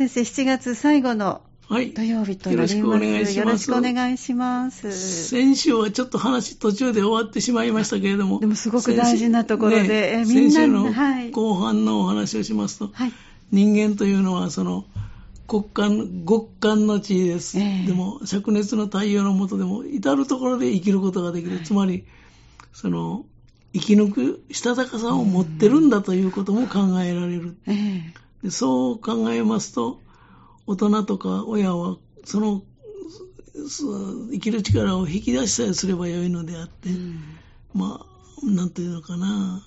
先生、7月最後のはい。土曜日となります。よろしくお願いしますよろしくお願いします。先週はちょっと話途中で終わってしまいましたけれども。でもすごく大事なところで先週えねみんなのはい後半のお話をしますと、はい。人間というのはその国間、極寒の地位です。ええでも、灼熱の太陽の下でも、至るところで生きることができる。つまり、その、生き抜くしたたかさを持ってるんだということも考えられる。ええでそう考えますと、大人とか親は、その、そ生きる力を引き出しさえすればよいのであって、うん。まあ、なんていうのかな、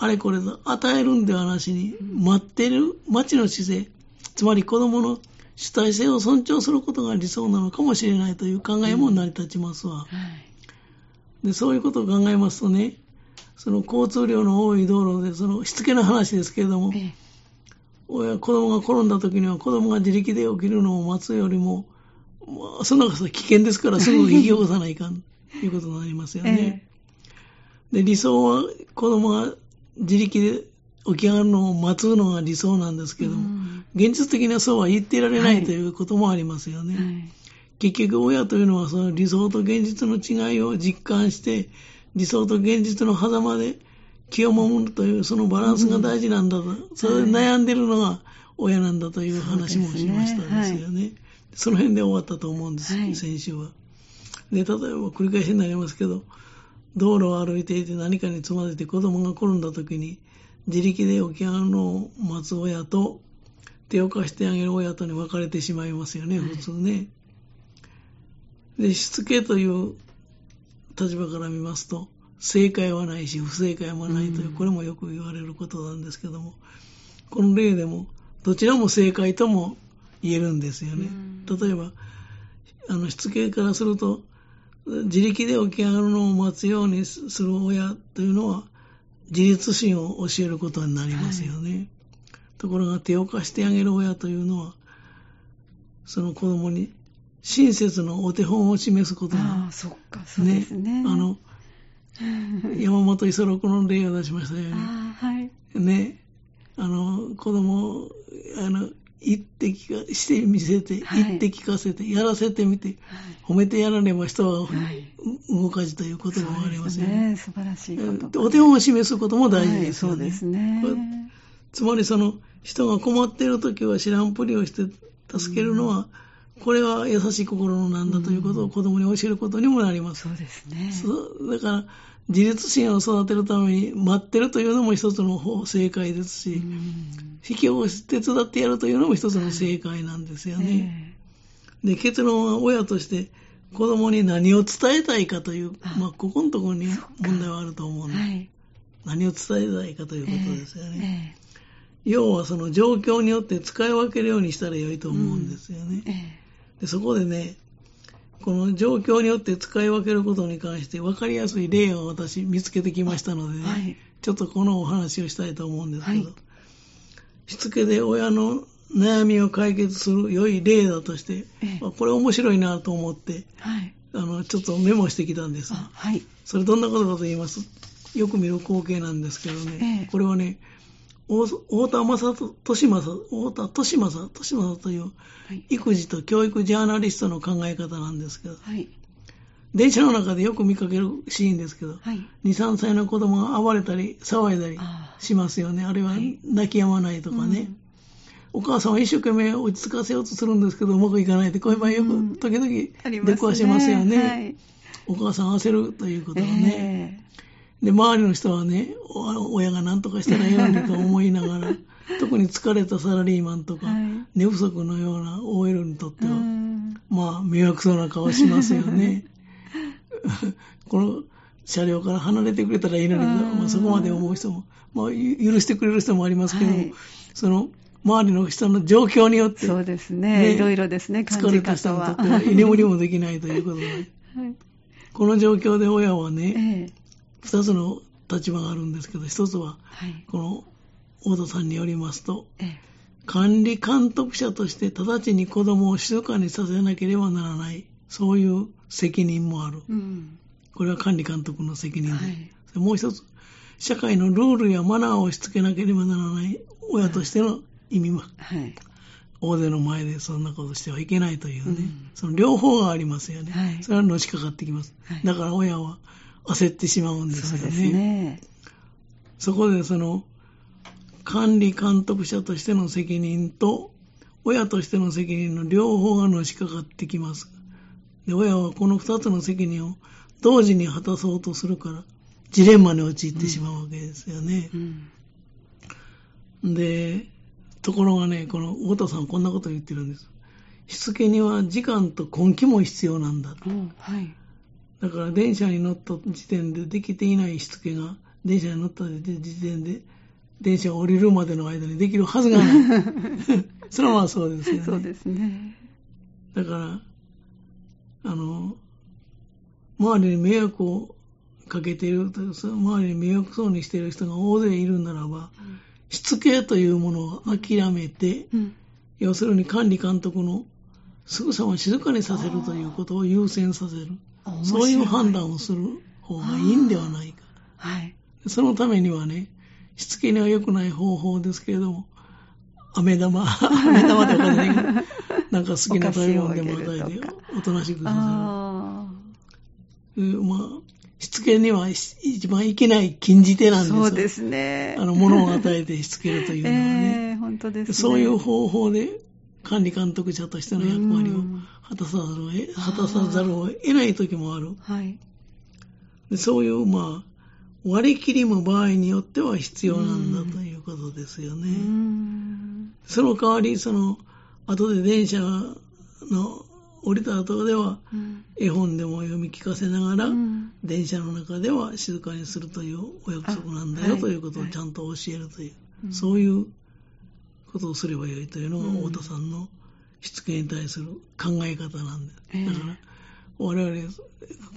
あれこれと与えるんではなしに、待ってる待ちの姿勢、つまり子供の主体性を尊重することが理想なのかもしれないという考えも成り立ちますわ。はい。で、そういうことを考えますとね、その交通量の多い道路で、そのしつけの話ですけれども、ええ。親、子供が転んだ時には子供が自力で起きるのを待つよりも、まあ、そんなこと危険ですからすぐ引き起こさないかんということになりますよね。で、理想は子供が自力で起き上がるのを待つのが理想なんですけども、うん現実的にはそうは言ってられなはいいということもありますよね。はい結局親というのはその理想と現実の違いを実感して、理想と現実の狭間で気を守るというそのバランスが大事なんだと、それで悩んでるのが親なんだという話もしましたですよね。その辺で終わったと思うんです、はい先週は。で、例えば繰り返しになりますけど、道路を歩いていて何かにつまずいて子供が転んだ時に自力で起き上がるのを待つ親と手を貸してあげる親とに分かれてしまいますよね、はい普通ね。で、しつけという立場から見ますと、正解はないし不正解もないという、うんこれもよく言われることなんですけども、この例でもどちらも正解とも言えるんですよね。うん例えば、あの、しつけからすると、自力で起き上がるのを待つようにする親というのは、自立心を教えることになりますよね。ところが手を貸してあげる親というのは、その子供に親切のお手本を示すことあがあ、そっか、そうですね。あの、山本五十六の例を出しましたように、はい。ね、あの、子供を、あの、言って聞か、してみせて、はい言って聞かせて、やらせてみて、褒めてやらねば人は、はい動かずという言葉がありますよね。ね。素晴らしいこと。お手本を示すことも大事ですよね。はい、そうですね。つまりその人が困っている時は知らんぷりをして助けるのは、これは優しい心のなんだということを子供に教えることにもなります。そうですね。そうだから、自立心を育てるために待ってるというのも一つの方正解ですし、うん引き起こして手伝ってやるというのも一つの正解なんですよね。で、結論は親として子供に何を伝えたいかという、あまあ、ここのところに問題はあると思うんで、はい。何を伝えたいかということですよね。え要はその状況によって使い分けるようにしたら良いと思うんですよね。ええでそこでね、この状況によって使い分けることに関して分かりやすい例を私見つけてきましたのでね、はいちょっとこのお話をしたいと思うんですけど、はいしつけで親の悩みを解決する良い例だとして、ええまあこれ面白いなと思って、はい。あの、ちょっとメモしてきたんです。あはい。それどんなことかと言いますよく見る光景なんですけどね、ええこれはね、大太田正人、利正、太田利正、利正というはい。育児と教育ジャーナリストの考え方なんですけど、はい。電車の中でよく見かけるシーンですけど、はい。2、3歳の子供が暴れたり騒いだりしますよね。あるいははい泣き止まないとかね。うんお母さんは一生懸命落ち着かせようとするんですけど、うまくいかないって、こういう場合ようんく時々。出くわしますよね。はい。お母さん焦るということはね。えで、周りの人はね、お親が何とかしたらいいのにと思いながら、特に疲れたサラリーマンとか、はい。寝不足のような OL にとってえは、うん。まあ、迷惑そうな顔しますよね。この車両から離れてくれたらいいのに、うん。まあ、そこまで思う人も、まあ、ゆ許してくれる人もありますけども、はい。その、周りの人の状況によって、そうですね。ねいろいろですね、疲れた人。にとっては居眠りもできないということで、はい。この状況で親はえね、え二つの立場があるんですけど、一つは、はい。この、大田さんによりますと、ええ管理監督者として直ちに子供を静かにさせなければならない、そういう責任もある。うん。これは管理監督の責任で、はいもう一つ、社会のルールやマナーをしつけなければならない親としての意味も、はい。大勢の前でそんなことしてはいけないというね、うんその両方がありますよね。はいそれはのしかかってきます。はいだから親は焦ってしまうんですよそうですね。そこでその管理監督者としての責任と親としての責任の両方がのしかかってきます。で親はこの二つの責任を同時に果たそうとするからジレンマに陥ってしまうわけですよね。うんで、ところがね、この太田さんはこんなことを言ってるんです。しつけには時間と根気も必要なんだ。うんはい。だから電車に乗った時点でできていないしつけが、電車に乗った時点で、電車が降りるまでの間にできるはずがない。それはまあそうですよね。そうですね。だから、あの、周りに迷惑をかけている、周りに迷惑そうにしている人が大勢いるならば、しつけというものを諦めて、うん要するに管理監督のすぐさま静かにさせるということを優先させる。そういう判断をする方がいいんではないか。はい。そのためにはね、しつけには良くない方法ですけれども、飴玉、飴玉でおかないけどなんか好きな食べ物でも与えておとなしくさあせる。うんまあ、しつけには一番いけない禁じ手あ、なんですよ。そうですね。あの、物を与えてしつけるというのはね。ええ本当ですね。そういう方法で管理監督者としての役割をうん果たさざるを得果たさざるを得ない時もある。はい。でそういう、まあ、割り切りも場合によっては必要なんだということですようね。ん。その代わり、その、後で電車の降りた後では、うん絵本でも読み聞かせながら、うん電車の中では静かにするというお約束なんだよということをちゃんと教えるという、うんそういうことをすればよいというのがうん太田さんのしつけに対する考え方なんです。ええだから、我々、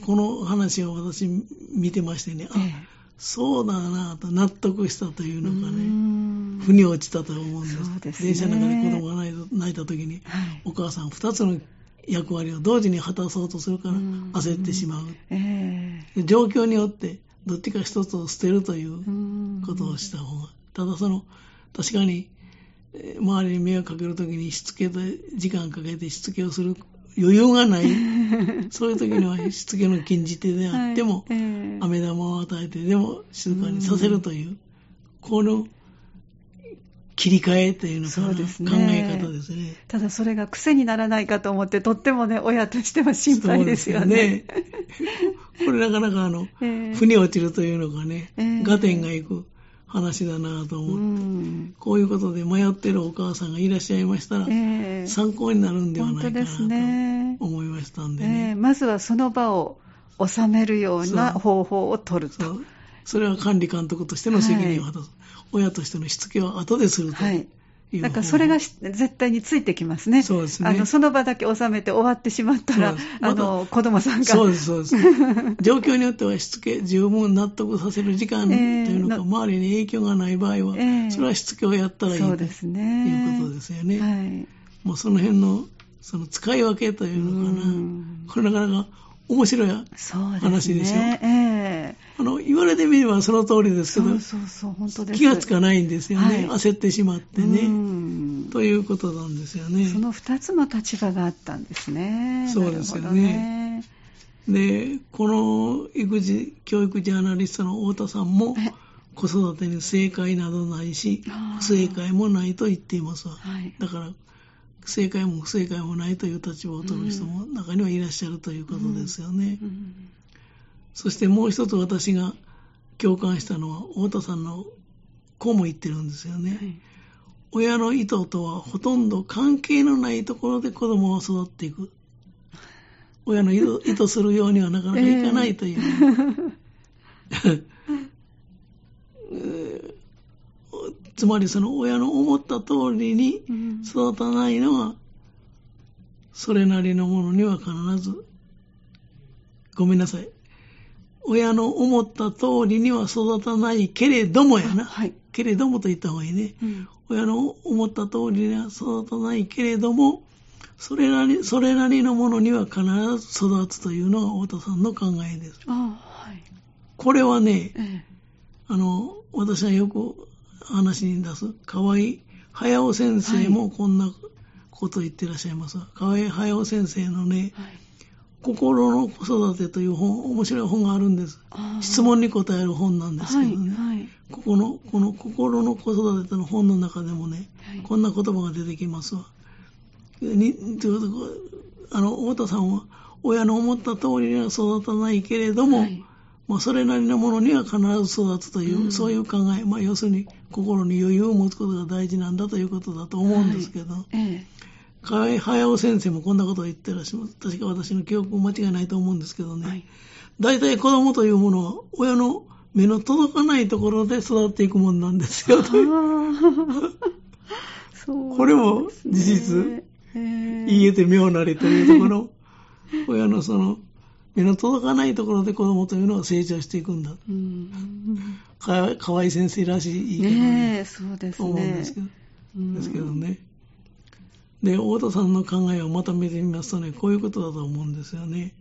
この話を私見てましてね、あ、えそうだなと納得したといえうのがね、うん腑に落ちたと思うんです。ですね電車の中で子供が泣いた時に、はい。お母さん二つの役割を同時に果たそうとするからうん焦ってしまう。ええで状況によってどっちか一つを捨てるといううんことをした方が。ただその、確かに、えー周りに迷惑かけるときにしつけで、時間かけてしつけをする余裕がない。そういう時にはしつけの禁じ手であっても、はい。玉を与えてでも静かにさせるという、この切り替えというのかな、ね。考え方ですね。ただそれが癖にならないかと思って、とってもね、親としては心配ですよね。よね。これなかなかあの、ええ腑に落ちるというのがね、ええ合点がいく話だなと思うって、んこういうことで迷ってるお母さんがいらっしゃいましたら、ええ参考になるんではないかなと思いましたんでえね。えまずはその場を収めるような方法を取ると。それは管理監督としての責任を果たす。親としてのしつけは後でするとはいいう。なんかそれがし絶対についてきますね。そうですねあのその場だけ収めて終わってしまったらあの子供さんが。そうです、そうです。状況によってはしつけ、十分納得させる時間というのが、ええ周りに影響がない場合は、ええそれはしつけをやったらいいとそうですね。いうことですよね。はい。もうその辺の、その使い分けというのかな。うんこれなかなか面白い。そうですね。話でしょええあの、言われてみればその通りですけどそう、そう本当です。気がつかないんですよね。はい焦ってしまってうね。んということなんですよね。その二つの立場があったんですね。そうですよね。で、この育児、教育ジャーナリストの太田さんもえ、子育てに正解などないし不正解もないと言っていますわ。はい。だから、正解も不正解もないという立場を取る人も中にはいらっしゃるということですよね。うんそしてもう一つ私が共感したのは、太田さんのこうも言ってるんですよね。はい親の意図とはほとんど関係のないところで子供は育っていく。親の意図するようにはなかなかいかないという。え ーつまりその親の思った通りにうん育たないのは、それなりのものには必ず、ごめんなさい。親の思った通りには育たないけれどもやな。はい。けれどもと言った方がいいね。うん親の思った通りには育たないけれども、それなり、それなりのものには必ず育つというのが太田さんの考えです。あはい。これはね、えあの、私がよく話に出す、河合隼先生もこんなことを言ってらっしゃいます。河合隼先生のね、はい心の子育てという本、面白い本があるんです。質問に答える本なんですけどね。はいはい。ここの、この心の子育ての本の中でもね、はい。こんな言葉が出てきますわ。にということであの、太田さんは、親の思った通りには育たないけれども、はい。まあ、それなりのものには必ず育つという、うん。そういう考え、まあ、要するに心に余裕を持つことが大事なんだということだと思うんですけど、え河合隼先生もこんなことを言ってらっしゃいます。確か私の記憶も間違いないと思うんですけどね。えはい大体子供というものは親の目の届かないところで育っていくもんなんですよ。そうこれも事実ええ言えて妙なりというところ、親のその目の届かないところで子供というのは成長していくんだ。う河合先生らしい言いでえそうです思うんねですけど。うんですけどね。で、太田さんの考えをまとめてみますとね、こういうことだと思うんですよね。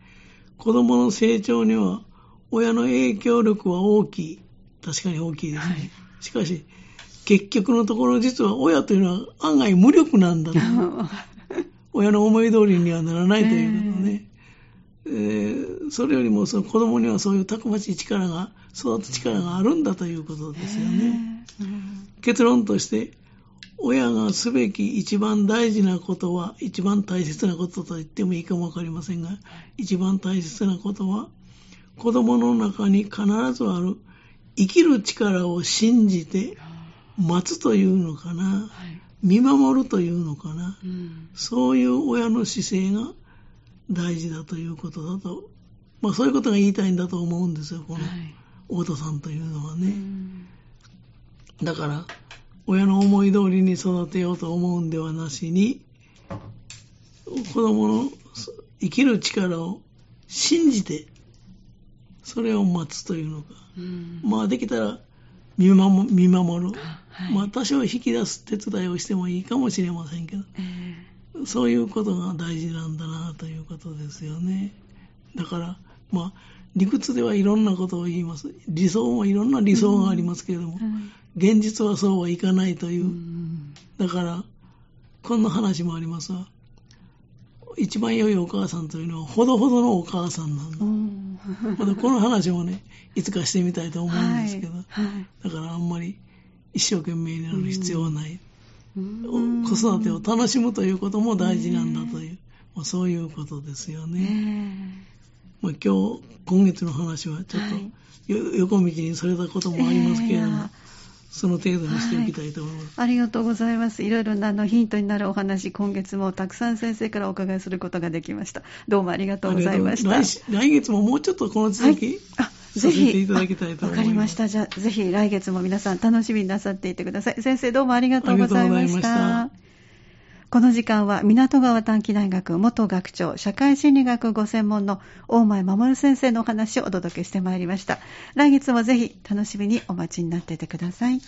子供の成長には親の影響力は大きい。確かに大きいですね。はいしかし、結局のところ実は親というのは案外無力なんだと。親の思い通りにはならないということね。えーそれよりもその子供にはそういうたくましい力が、育つ力があるんだということですよね。ええうん結論として、親がすべき一番大事なことは、一番大切なことと言ってもいいかもわかりませんが、一番大切なことは、子供の中に必ずある生きる力を信じて待つというのかな、はい。見守るというのかな、うん。そういう親の姿勢が大事だということだと、まあそういうことが言いたいんだと思うんですよ、このはい。太田さんというのはうね。ん。だから、親の思い通りに育てようと思うんではなしに、子供の生きる力を信じて、それを待つというのか。うんまあできたら見守見守る。はいまあ多少引き出す手伝いをしてもいいかもしれませんけど、えそういうことが大事なんだなということですよね。だから、まあ理屈ではいろんなことを言います。理想もいろんな理想がありますけれども、えはい現実はそうはいかないという。う、ん。だから、こんな話もありますわ。一番良いお母さんというのは、ほどほどのお母さんなんだ。うん。またこの話もね、いつかしてみたいと思うんですけど、はい。はいだからあんまり一生懸命になる必要はない。うん。子育てを楽しむということも大事なんだという、まあ、そういうことですよね。ねまあ、今日、今月の話はちょっと、はい。よ横道にそれたこともありますけれども、ええその程度にしておきたいと思います。ありがとうございます。いろいろなあのヒントになるお話、今月もたくさん先生からお伺いすることができました。どうもありがとうございました。来月ももうちょっとこの続き、あ、さぜひ。ただきたいと思います。わかりました。じゃあ、ぜひ来月も皆さん楽しみになさっていてください。先生どうもありがとうございました。この時間は港川短期大学元学長社会心理学ご専門の大前守先生のお話をお届けしてまいりました。来月もぜひ楽しみにお待ちになっていてください。